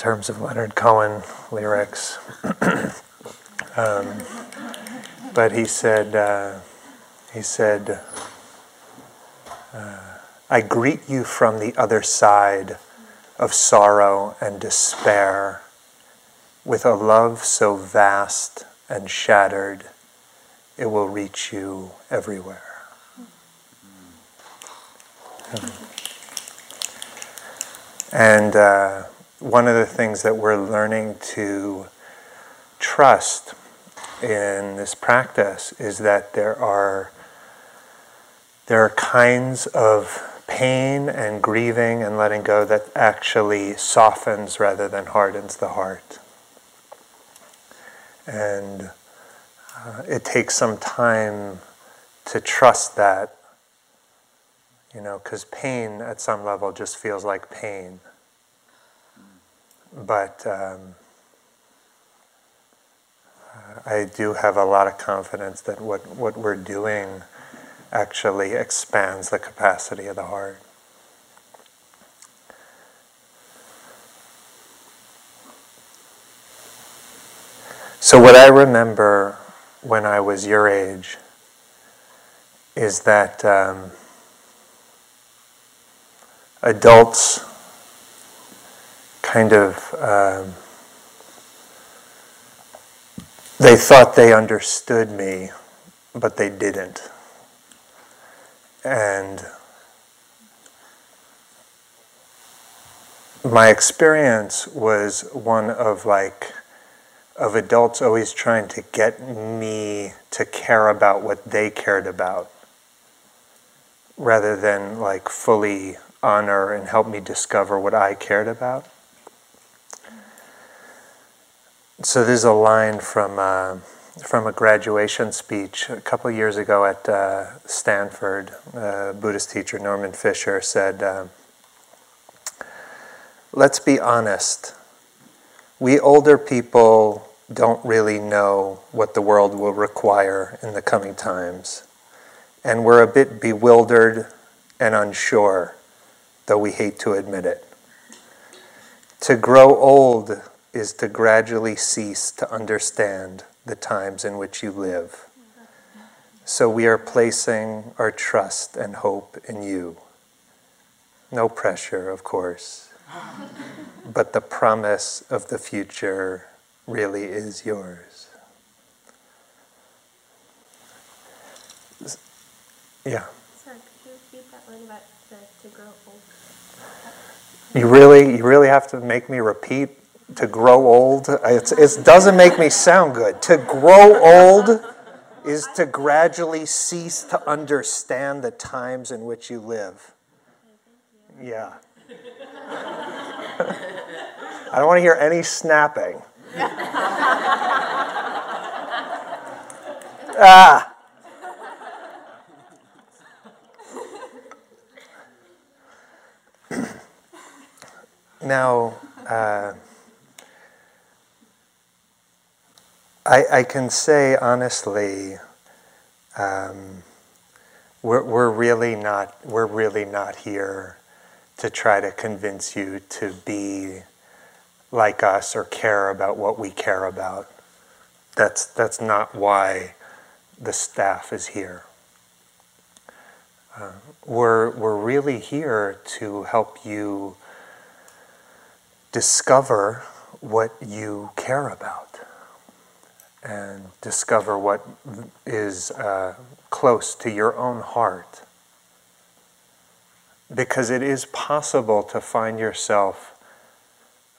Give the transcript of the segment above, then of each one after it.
terms of Leonard Cohen lyrics. um, but he said, uh, he said, uh, I greet you from the other side of sorrow and despair with a love so vast and shattered, it will reach you everywhere. And uh, one of the things that we're learning to trust in this practice is that there are there are kinds of pain and grieving and letting go that actually softens rather than hardens the heart. And uh, it takes some time to trust that, you know, because pain at some level just feels like pain. But um, I do have a lot of confidence that what, what we're doing actually expands the capacity of the heart. So, what I remember when I was your age is that um, adults kind of um, they thought they understood me, but they didn't. And my experience was one of like, of adults always trying to get me to care about what they cared about rather than like fully honor and help me discover what I cared about. So there's a line from uh, from a graduation speech a couple years ago at uh, Stanford. Uh, Buddhist teacher Norman Fischer said, uh, "Let's be honest. We older people don't really know what the world will require in the coming times, and we're a bit bewildered and unsure, though we hate to admit it. To grow old." Is to gradually cease to understand the times in which you live. So we are placing our trust and hope in you. No pressure, of course, but the promise of the future really is yours. Yeah. Sorry, could you repeat that line about the, to grow old? You really, you really have to make me repeat to grow old. It doesn't make me sound good. To grow old is to gradually cease to understand the times in which you live. Yeah. I don't want to hear any snapping. ah. now, uh, I, I can say honestly, um, we're, we're really not we're really not here to try to convince you to be like us or care about what we care about. That's that's not why the staff is here. Uh, we're we're really here to help you discover what you care about and discover what is uh, close to your own heart. Because it is possible to find yourself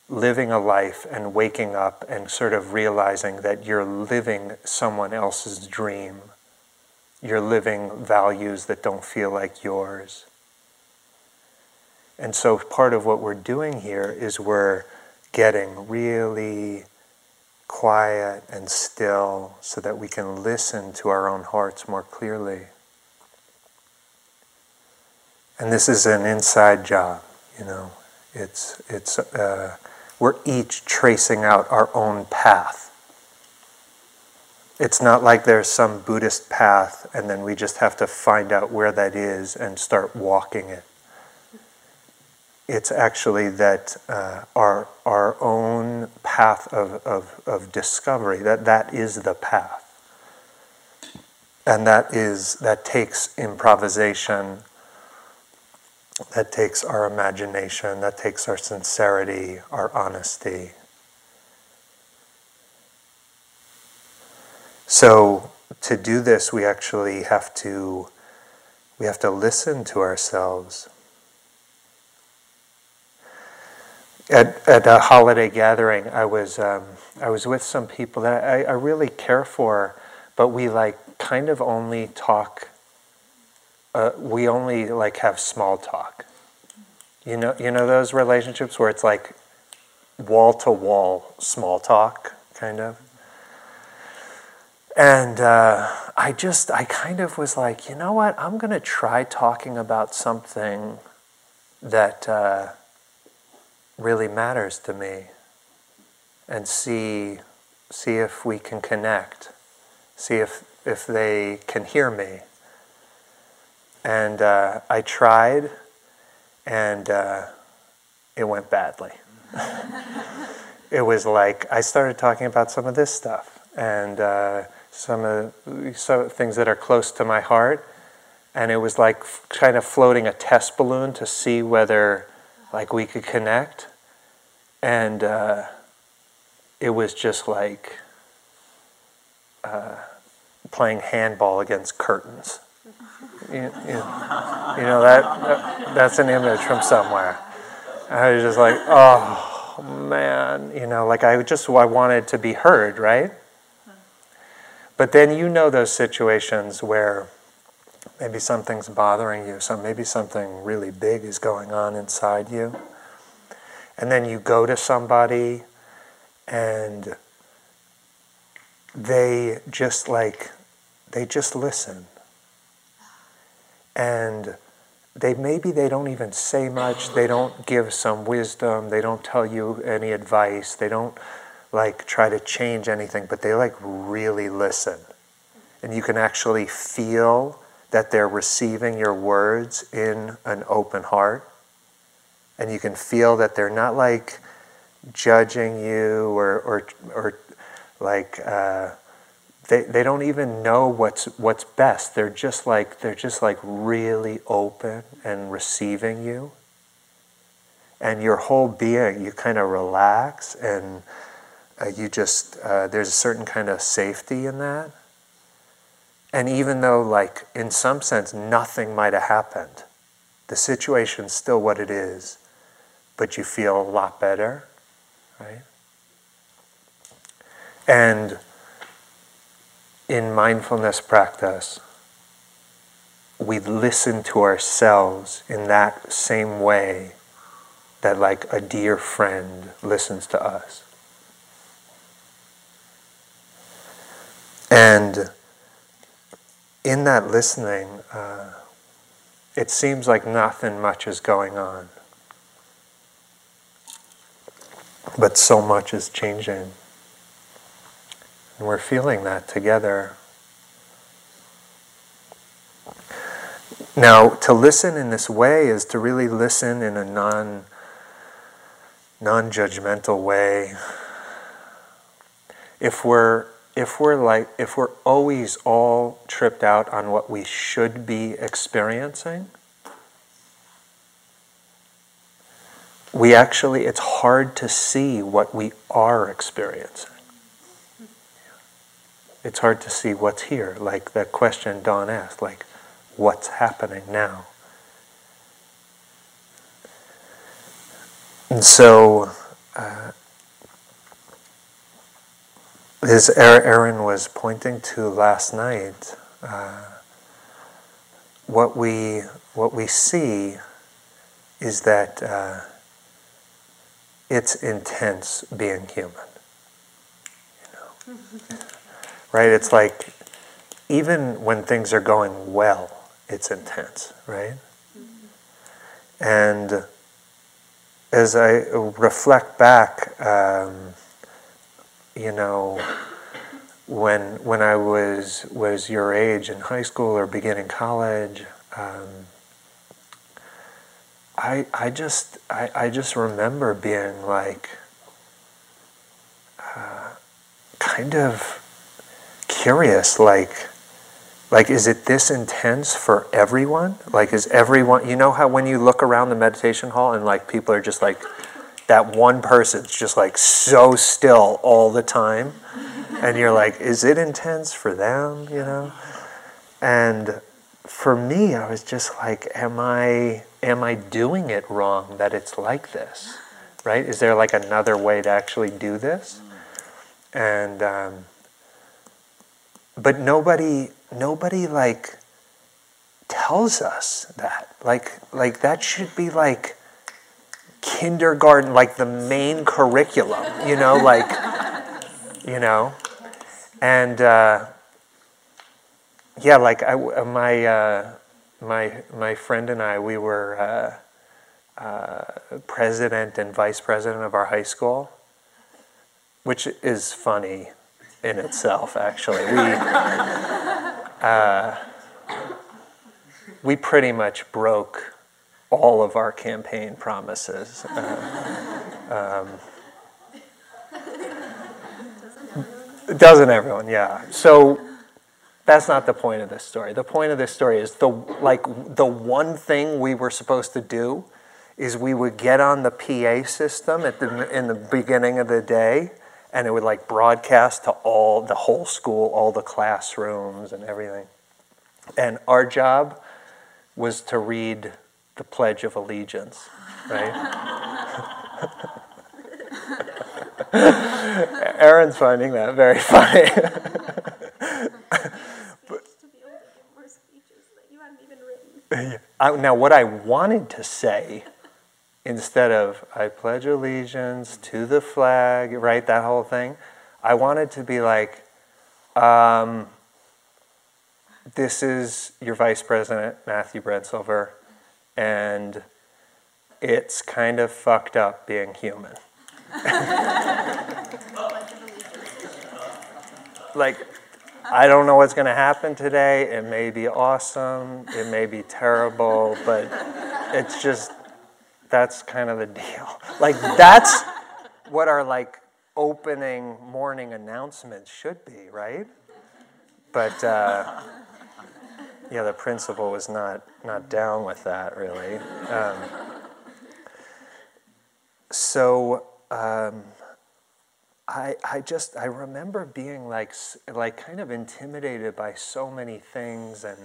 living a life and waking up and sort of realizing that you're living someone else's dream. You're living values that don't feel like yours. And so part of what we're doing here is we're getting really quiet and still so that we can listen to our own hearts more clearly. And this is an inside job, you know. It's, it's, uh, we're each tracing out our own path. It's not like there's some Buddhist path and then we just have to find out where that is and start walking it. It's actually that uh, our, our own path of, of, of discovery, that that is the path. And that is that takes improvisation, that takes our imagination, that takes our sincerity, our honesty. So to do this we actually have to we have to listen to ourselves. At, at a holiday gathering, I was um, I was with some people that I, I really care for, but we like kind of only talk. Uh, we only like have small talk. You know, you know those relationships where it's like wall to wall small talk, kind of. And uh, I just, I kind of was like, you know what? I'm going to try talking about something that uh, really matters to me, and see, see if we can connect, see if if they can hear me. And uh, I tried, and uh, it went badly. it was like I started talking about some of this stuff and uh, some of some things that are close to my heart, and it was like kind of floating a test balloon to see whether like we could connect, and uh, it was just like. Uh, playing handball against curtains. You, you, you know, that, that, that's an image from somewhere. I was just like, oh man, you know, like I just I wanted to be heard, right? But then you know those situations where maybe something's bothering you, so maybe something really big is going on inside you. And then you go to somebody and they just like they just listen. And they maybe they don't even say much, they don't give some wisdom, they don't tell you any advice, they don't like try to change anything, but they like really listen. And you can actually feel that they're receiving your words in an open heart. And you can feel that they're not like judging you or, or, or like uh, they, they don't even know what's what's best. They're just like they're just like really open and receiving you. And your whole being, you kind of relax and uh, you just uh, there's a certain kind of safety in that. And even though, like in some sense, nothing might have happened, the situation's still what it is, but you feel a lot better, right? And in mindfulness practice, we listen to ourselves in that same way that, like a dear friend listens to us. And in that listening, uh, it seems like nothing much is going on. But so much is changing. And we're feeling that together. Now, to listen in this way is to really listen in a non non-judgmental way. If we're if we're like if we're always all tripped out on what we should be experiencing, we actually it's hard to see what we are experiencing it's hard to see what's here. Like that question Don asked, like, what's happening now? And so, uh, as Aaron was pointing to last night, uh, what we what we see is that uh, it's intense being human. You know. right? It's like even when things are going well, it's intense, right? And as I reflect back, um, you know, when when I was was your age in high school or beginning college, um, I I just I, I just remember being like kind of curious, like, like, is it this intense for everyone? Like, is everyone, you know how when you look around the meditation hall and like people are just like, that one person's just like so still all the time. And you're like, is it intense for them, you know? And for me, I was just like, am I, am I doing it wrong that it's like this? Right? Is there like another way to actually do this? And, um, but nobody nobody like tells us that. Like like that should be like kindergarten, like the main curriculum, you know, like you know, and uh, yeah, like I, my uh, my my friend and I, we were uh, uh, president and vice president of our high school, which is funny in itself. Actually, we uh, we pretty much broke all of our campaign promises. Uh, um, doesn't everyone? Yeah. So that's not the point of this story. The point of this story is the like the one thing we were supposed to do is we would get on the PA system at the in the beginning of the day and it would like broadcast to all the whole school, all the classrooms and everything. And our job was to read the Pledge of Allegiance, right? Aaron's finding that very funny. now, what I wanted to say instead of I pledge allegiance to the flag, right? That whole thing. I wanted to be like, um, this is your vice president, Matthew Brensilver, and it's kind of fucked up being human. like, I don't know what's going to happen today. It may be awesome, it may be terrible, but it's just that's kind of the deal. Like that's what our like opening morning announcements should be, right? But uh, yeah, the principal was not not down with that really. Um, so um, I I just I remember being like like kind of intimidated by so many things and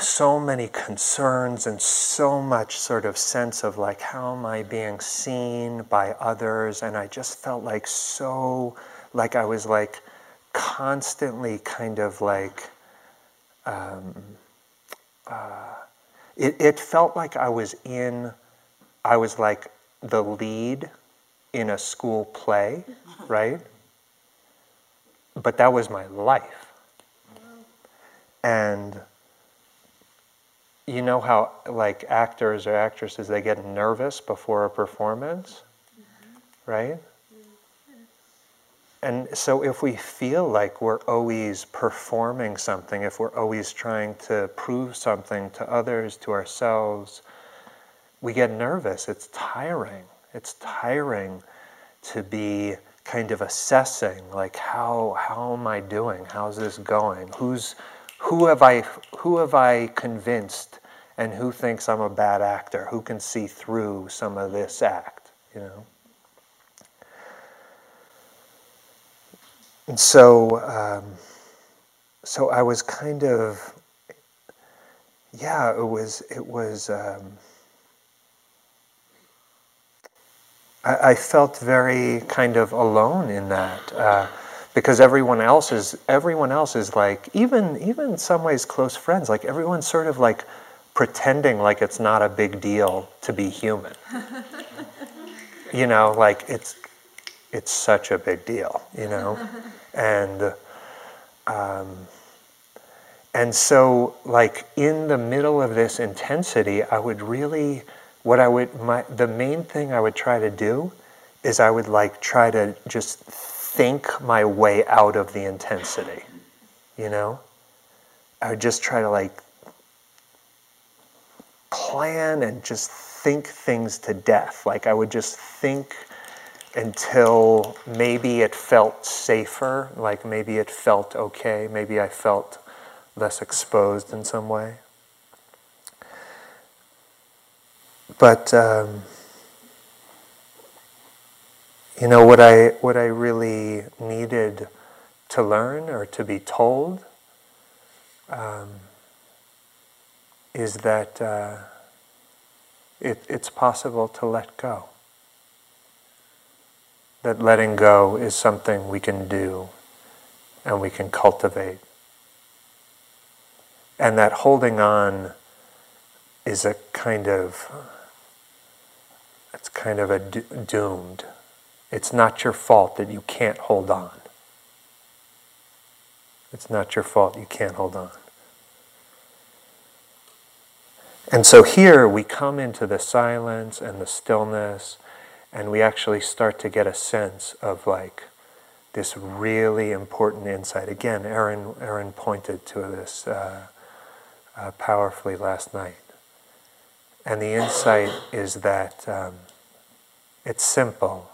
so many concerns and so much sort of sense of like how am i being seen by others and i just felt like so like i was like constantly kind of like um, uh, it, it felt like i was in i was like the lead in a school play right but that was my life and you know how like actors or actresses they get nervous before a performance mm-hmm. right mm-hmm. And so if we feel like we're always performing something if we're always trying to prove something to others to ourselves we get nervous it's tiring it's tiring to be kind of assessing like how how am i doing how's this going who's who have I who have I convinced and who thinks I'm a bad actor? Who can see through some of this act, you know? And so um, so I was kind of yeah, it was it was um, I, I, felt very kind of alone in that. Uh, because everyone else is everyone else is like even even in some ways close friends like everyone's sort of like pretending like it's not a big deal to be human you know like it's it's such a big deal you know and um, and so like in the middle of this intensity i would really what i would my the main thing i would try to do is i would like try to just think my way out of the intensity, you know? I would just try to like plan and just think things to death. Like I would just think until maybe it felt safer, like maybe it felt okay, maybe I felt less exposed in some way. But um, you know what I what I really needed to learn or to be told um, is that uh, it, it's possible to let go. That letting go is something we can do and we can cultivate. And that holding on is a kind of, it's kind of a doomed. It's not your fault that you can't hold on. It's not your fault you can't hold on. And so here we come into the silence and the stillness, and we actually start to get a sense of like this really important insight. Again, Aaron, Aaron pointed to this uh, uh, powerfully last night. And the insight is that um, it's simple,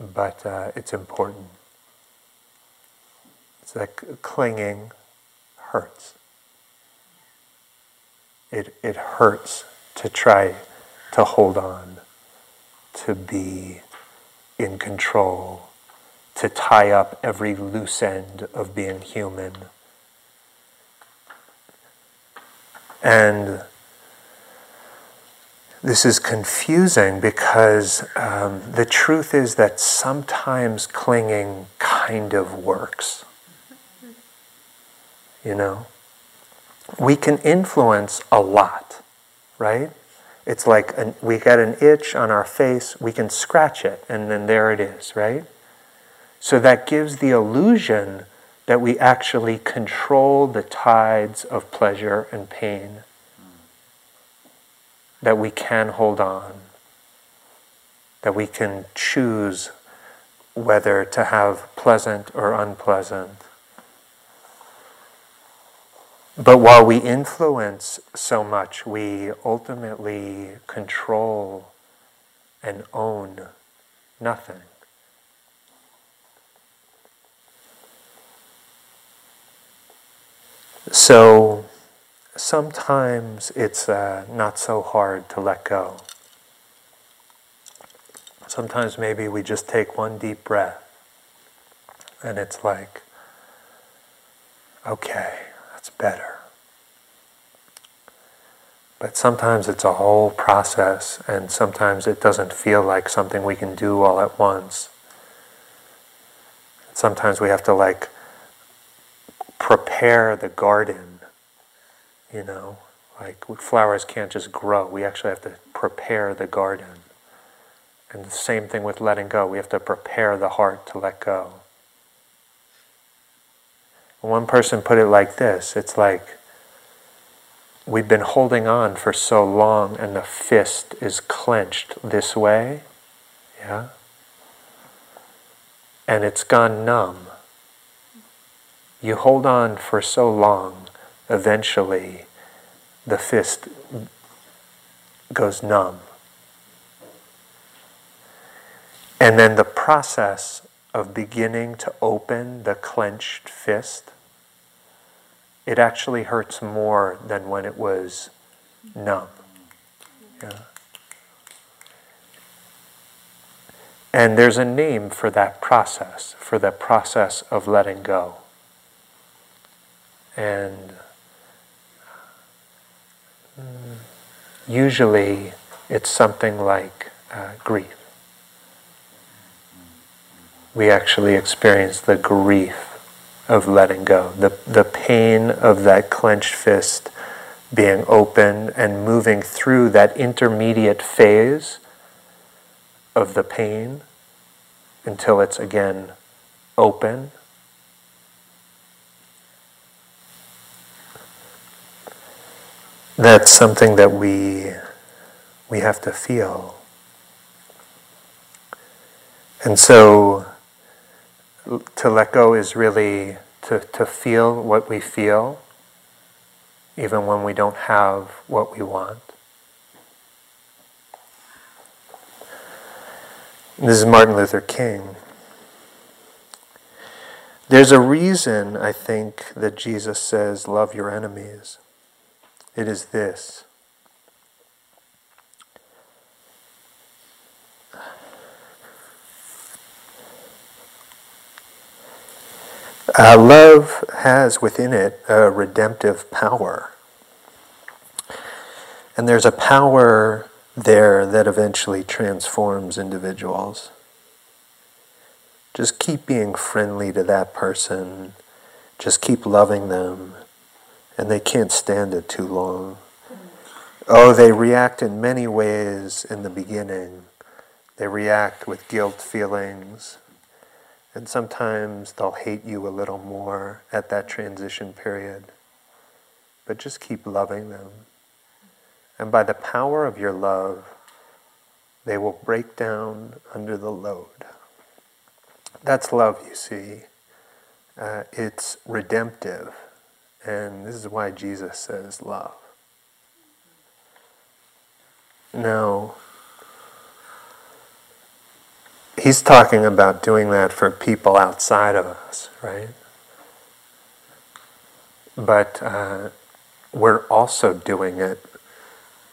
but uh, it's important. It's like clinging hurts. It, it hurts to try to hold on, to be in control, to tie up every loose end of being human. And this is confusing because um, the truth is that sometimes clinging kind of works you know? We can influence a lot, right? It's like an, we get an itch on our face, we can scratch it, and then there it is, right? So that gives the illusion that we actually control the tides of pleasure and pain, that we can hold on, that we can choose whether to have pleasant or unpleasant but while we influence so much, we ultimately control and own nothing. So sometimes it's uh, not so hard to let go. Sometimes maybe we just take one deep breath and it's like, okay better. But sometimes it's a whole process, and sometimes it doesn't feel like something we can do all at once. Sometimes we have to like prepare the garden, you know, like flowers can't just grow. We actually have to prepare the garden. And the same thing with letting go. We have to prepare the heart to let go. One person put it like this it's like we've been holding on for so long and the fist is clenched this way, yeah? And it's gone numb. You hold on for so long, eventually the fist goes numb. And then the process of beginning to open the clenched fist it actually hurts more than when it was numb. Yeah. And there's a name for that process, for the process of letting go. And mm, usually it's something like uh, grief. We actually experience the grief of letting go, the, the pain of that clenched fist being open and moving through that intermediate phase of the pain until it's again open. That's something that we, we have to feel. And so to let go is really to, to feel what we feel, even when we don't have what we want. This is Martin Luther King. There's a reason, I think, that Jesus says, Love your enemies. It is this. Uh, love has within it a redemptive power. And there's a power there that eventually transforms individuals. Just keep being friendly to that person. Just keep loving them. And they can't stand it too long. Oh, they react in many ways in the beginning. They react with guilt feelings. And sometimes they'll hate you a little more at that transition period. But just keep loving them. And by the power of your love, they will break down under the load. That's love, you see. Uh, it's redemptive. And this is why Jesus says love. Now, he's talking about doing that for people outside of us, right? But uh, we're also doing it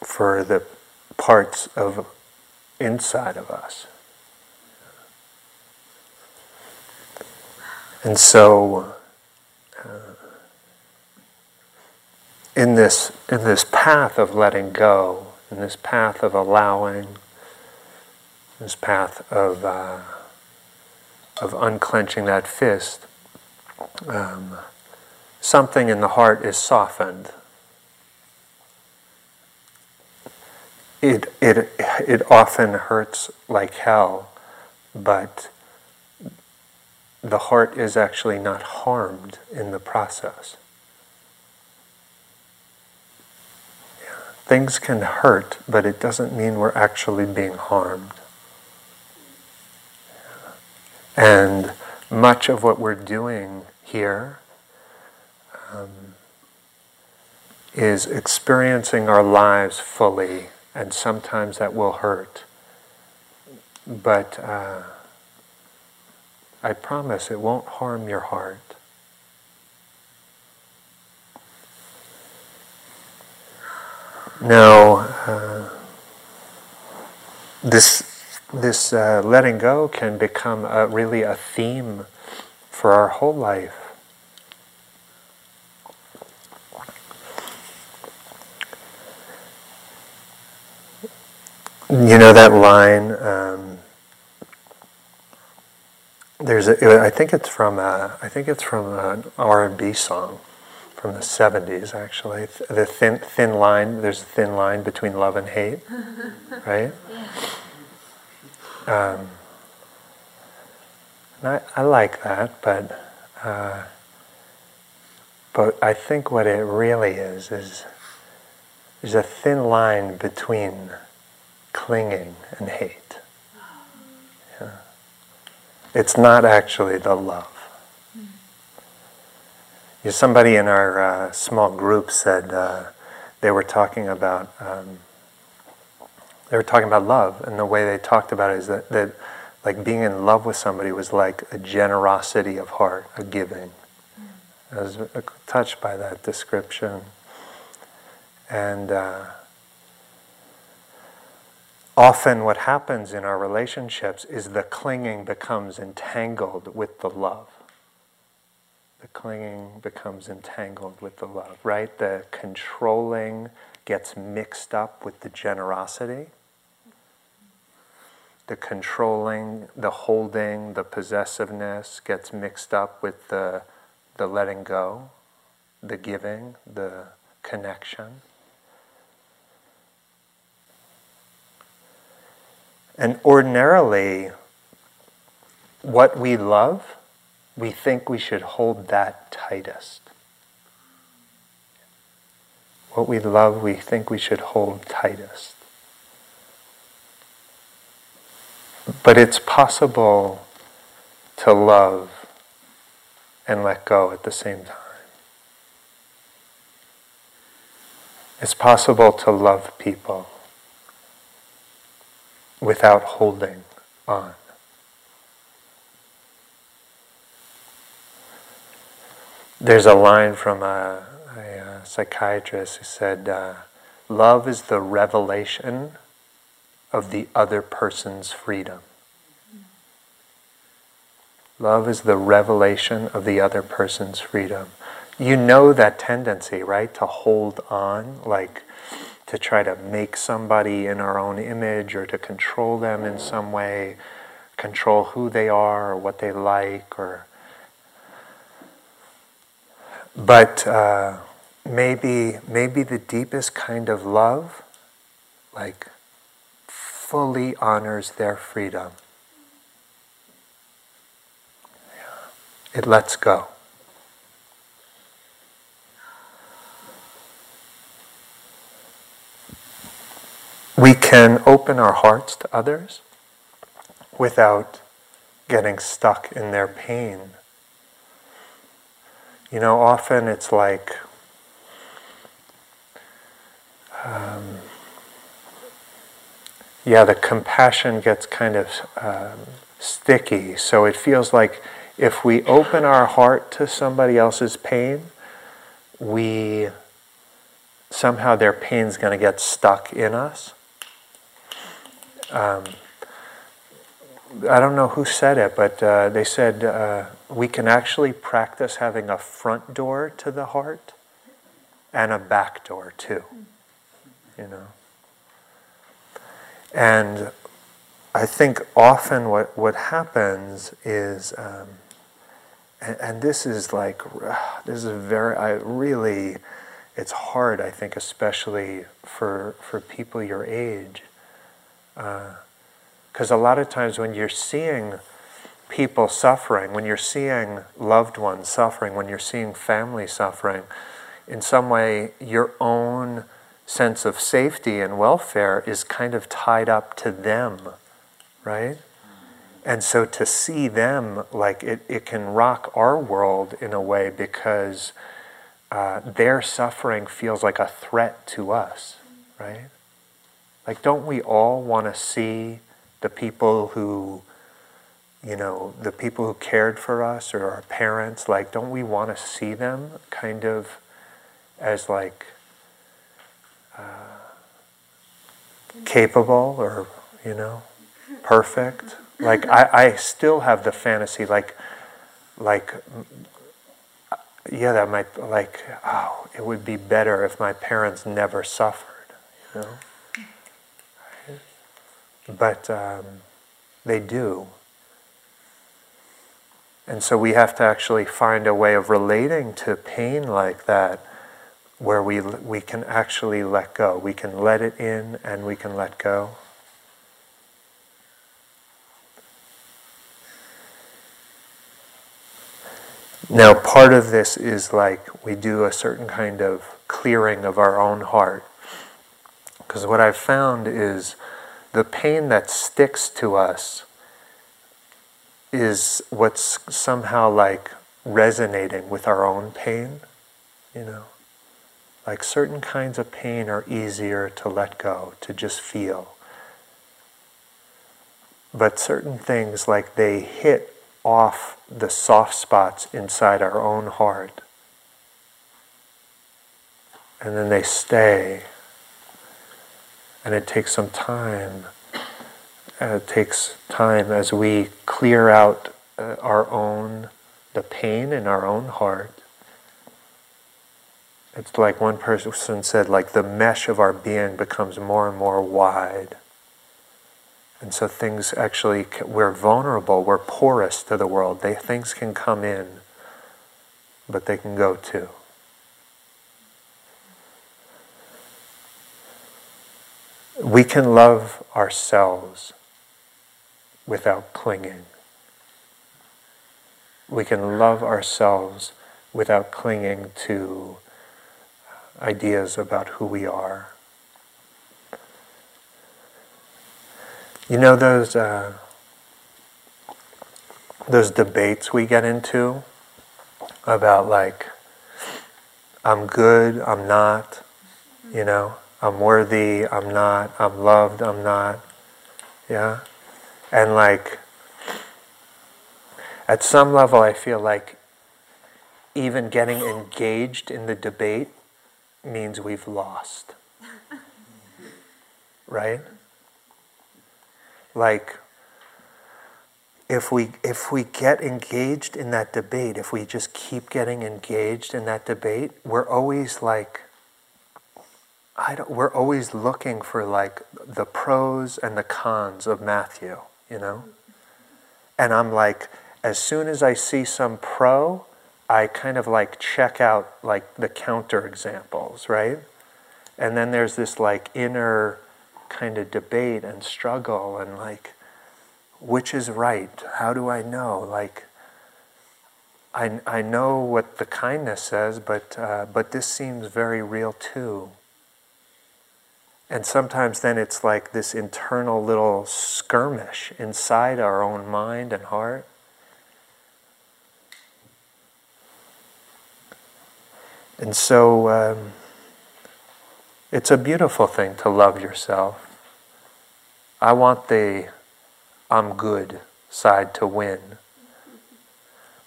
for the parts of inside of us. And so, uh, in this in this path of letting go, in this path of allowing, this path of uh, of unclenching that fist, um, something in the heart is softened it, it, it often hurts like hell, but the heart is actually not harmed in the process. Yeah. Things can hurt, but it doesn't mean we're actually being harmed. And much of what we're doing here um, is experiencing our lives fully and sometimes that will hurt. But uh, I promise it won't harm your heart. Now, uh, this this uh, letting go can become a, really a theme for our whole life. You know that line. Um, there's, a, I think it's from, a, I think it's from an R and B song from the '70s. Actually, the thin, thin line. There's a thin line between love and hate, right? Um, I, I like that, but uh, but I think what it really is is there's a thin line between clinging and hate. Yeah. It's not actually the love. Somebody in our uh, small group said uh, they were talking about um, they were talking about love, and the way they talked about it is that, that like being in love with somebody was like a generosity of heart, a giving. I was touched by that description, and. Uh, often what happens in our relationships is the clinging becomes entangled with the love. The clinging becomes entangled with the love, right? The controlling gets mixed up with the generosity. The controlling, the holding, the possessiveness gets mixed up with the, the letting go, the giving, the connection. And ordinarily, what we love, we think we should hold that tightest. What we love, we think we should hold tightest. But it's possible to love and let go at the same time. It's possible to love people without holding on. There's a line from a, a, psychiatrist who said, uh, Love is the revelation of the other person's freedom. Love is the revelation of the other person's freedom. You know that tendency, right? To hold on, like to try to make somebody in our own image or to control them in some way, control who they are or what they like or but uh, maybe maybe the deepest kind of love like fully honors their freedom. It lets go. We can open our hearts to others without getting stuck in their pain. You know, often it's like um, yeah, the compassion gets kind of um, sticky. So it feels like if we open our heart to somebody else's pain, we somehow their pain's going to get stuck in us. Um, I don't know who said it, but uh, they said uh, we can actually practice having a front door to the heart and a back door too. You know? And I think often what, what happens is, um, and, and, this is like, this is very, I really, it's hard, I think, especially for, for people your age because uh, a lot of times when you're seeing people suffering, when you're seeing loved ones suffering, when you're seeing family suffering, in some way your own sense of safety and welfare is kind of tied up to them, right? And so to see them, like it, it can rock our world in a way because uh, their suffering feels like a threat to us, right? Like, don't we all want to see the people who, you know, the people who cared for us or our parents? Like, don't we want to see them kind of as like uh, capable or, you know, perfect? Like, I, I still have the fantasy, like, like, yeah, that might, like, oh, it would be better if my parents never suffered, you know? but um, they do. And so we have to actually find a way of relating to pain like that where we, we can actually let go. We can let it in and we can let go. Now, part of this is like we do a certain kind of clearing of our own heart. Because what I've found is the pain that sticks to us is what's somehow like resonating with our own pain, you know. Like certain kinds of pain are easier to let go, to just feel. But certain things, like they hit off the soft spots inside our own heart. And then they stay and it takes some time. Uh, it takes time as we clear out uh, our own, the pain in our own heart. It's like one person said, like the mesh of our being becomes more and more wide. And so things actually, we're vulnerable, we're porous to the world. They, things can come in, but they can go too. we can love ourselves without clinging. We can love ourselves without clinging to ideas about who we are. You know those uh, those debates we get into about like I'm good, I'm not, you know. I'm worthy, I'm not, I'm loved, I'm not. Yeah? And like, at some level, I feel like even getting engaged in the debate means we've lost. Right? Like, if we if we get engaged in that debate, if we just keep getting engaged in that debate, we're always like I don't, we're always looking for like the pros and the cons of Matthew, you know? And I'm like, as soon as I see some pro, I kind of like check out like the counter examples, right? And then there's this like inner kind of debate and struggle and like, which is right? How do I know? Like, I, I know what the kindness says, but, uh, but this seems very real too. And sometimes then it's like this internal little skirmish inside our own mind and heart. And so um, it's a beautiful thing to love yourself. I want the I'm good side to win.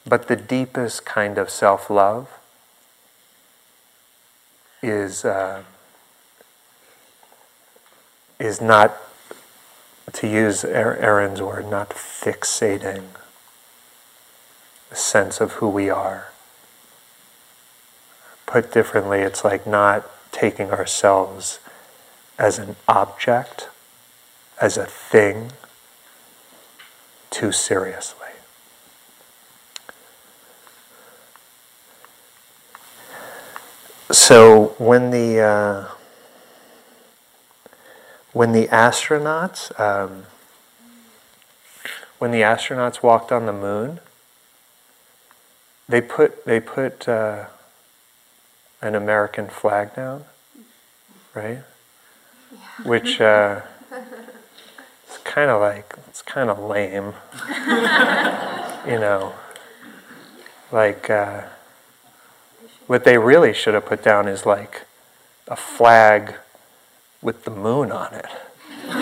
But the deepest kind of self love is, uh, is not, to use Aaron's word, not fixating the sense of who we are. Put differently, it's like not taking ourselves as an object, as a thing, too seriously. So when the uh, when the astronauts um, when the astronauts walked on the moon, they put they put uh, an American flag down, right? Yeah. Which uh, it's kind of like it's kind of lame, you know. Like uh, what they really should have put down is like a flag with the moon on it,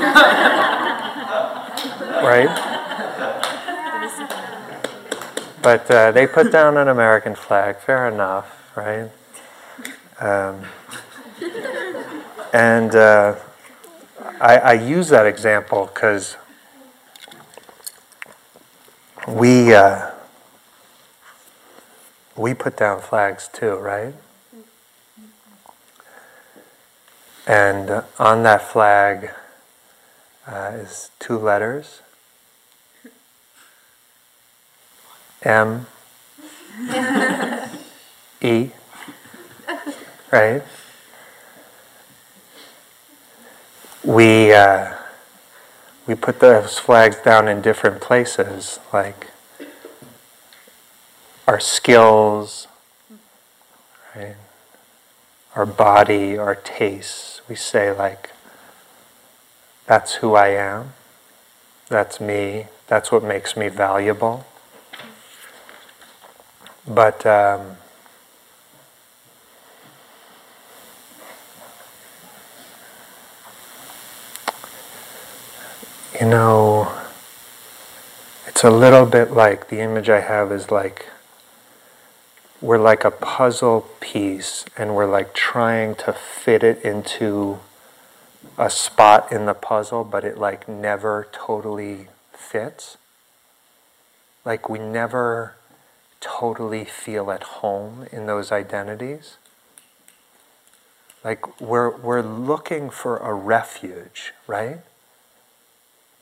right? But uh, they put down an American flag, fair enough, right? Um, and uh, I, I, use that example because we uh, we put down flags too, right? And uh, on that flag uh, is two letters. M. E right? We uh, we put those flags down in different places, like our skills, right? Our body, our tastes. We say like, "That's who I am. That's me. That's what makes me valuable." But um, you know, it's a little bit like the image I have is like we're like a puzzle piece and we're like trying to fit it into a spot in the puzzle, but it like never totally fits. Like we never totally feel at home in those identities. Like we're, we're looking for a refuge, right?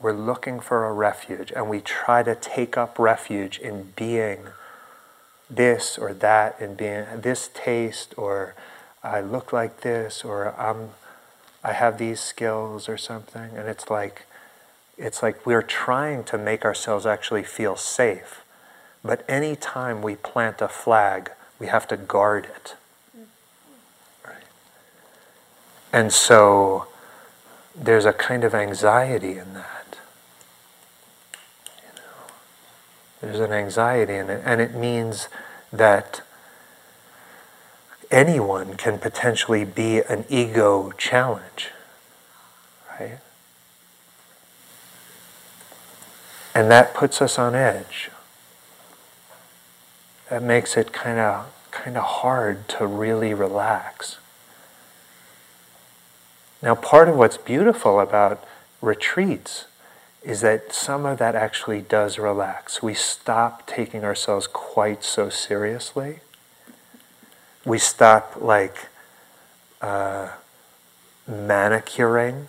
We're looking for a refuge and we try to take up refuge in being this or that and being this taste or I look like this or I'm I have these skills or something. And it's like it's like we're trying to make ourselves actually feel safe. But any time we plant a flag we have to guard it. Right. and so there's a kind of anxiety in that There's an anxiety in it, and it means that anyone can potentially be an ego challenge, right? And that puts us on edge. That makes it kind of kind of hard to really relax. Now, part of what's beautiful about retreats is that some of that actually does relax. We stop taking ourselves quite so seriously. We stop like uh, manicuring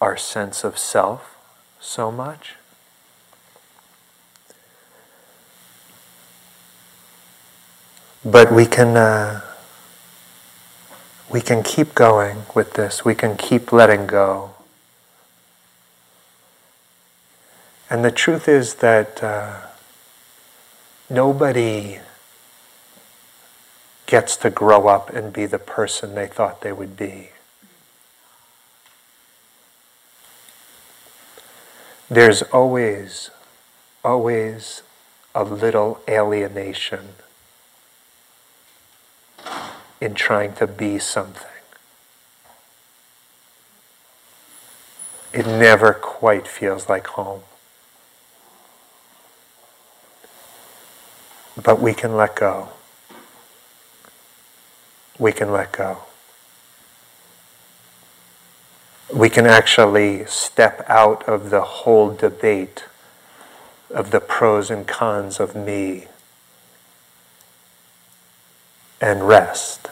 our sense of self so much. But we can uh, we can keep going with this. We can keep letting go. And the truth is that uh, nobody gets to grow up and be the person they thought they would be. There's always, always a little alienation in trying to be something. It never quite feels like home. But we can let go. We can let go. We can actually step out of the whole debate of the pros and cons of me and rest.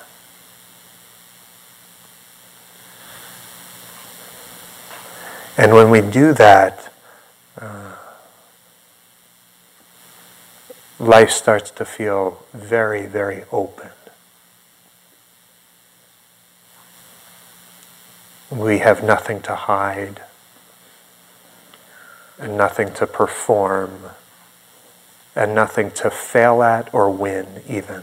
And when we do that, uh, life starts to feel very, very open. We have nothing to hide and nothing to perform and nothing to fail at or win, even.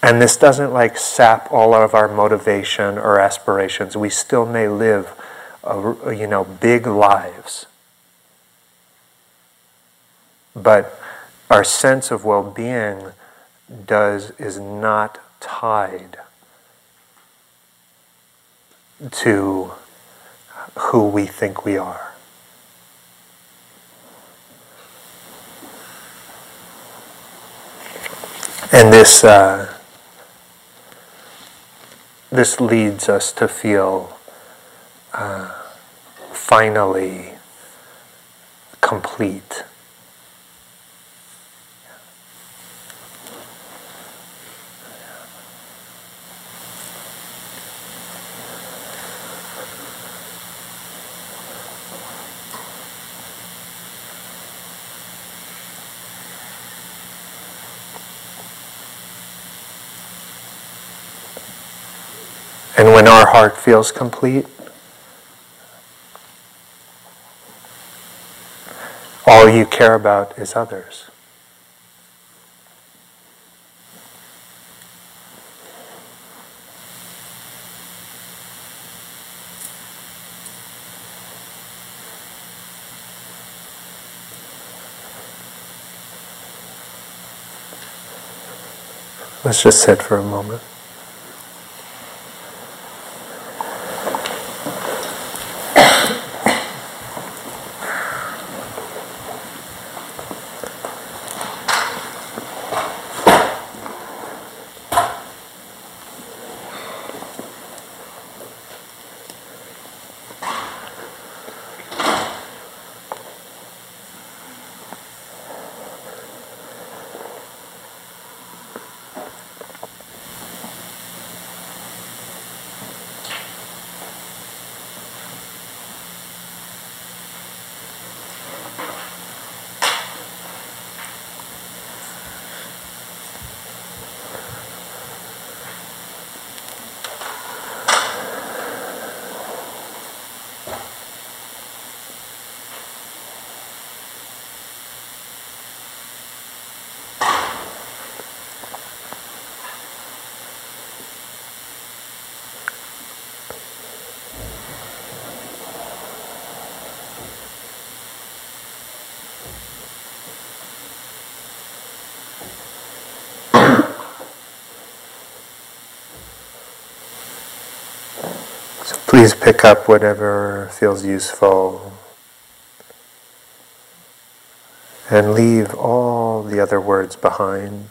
And this doesn't like sap all of our motivation or aspirations. We still may live, you know, big lives. But our sense of well-being does is not tied to who we think we are. And this uh, this leads us to feel uh, finally complete. And when our heart feels complete, all you care about is others. Let's just sit for a moment. Please pick up whatever feels useful and leave all the other words behind.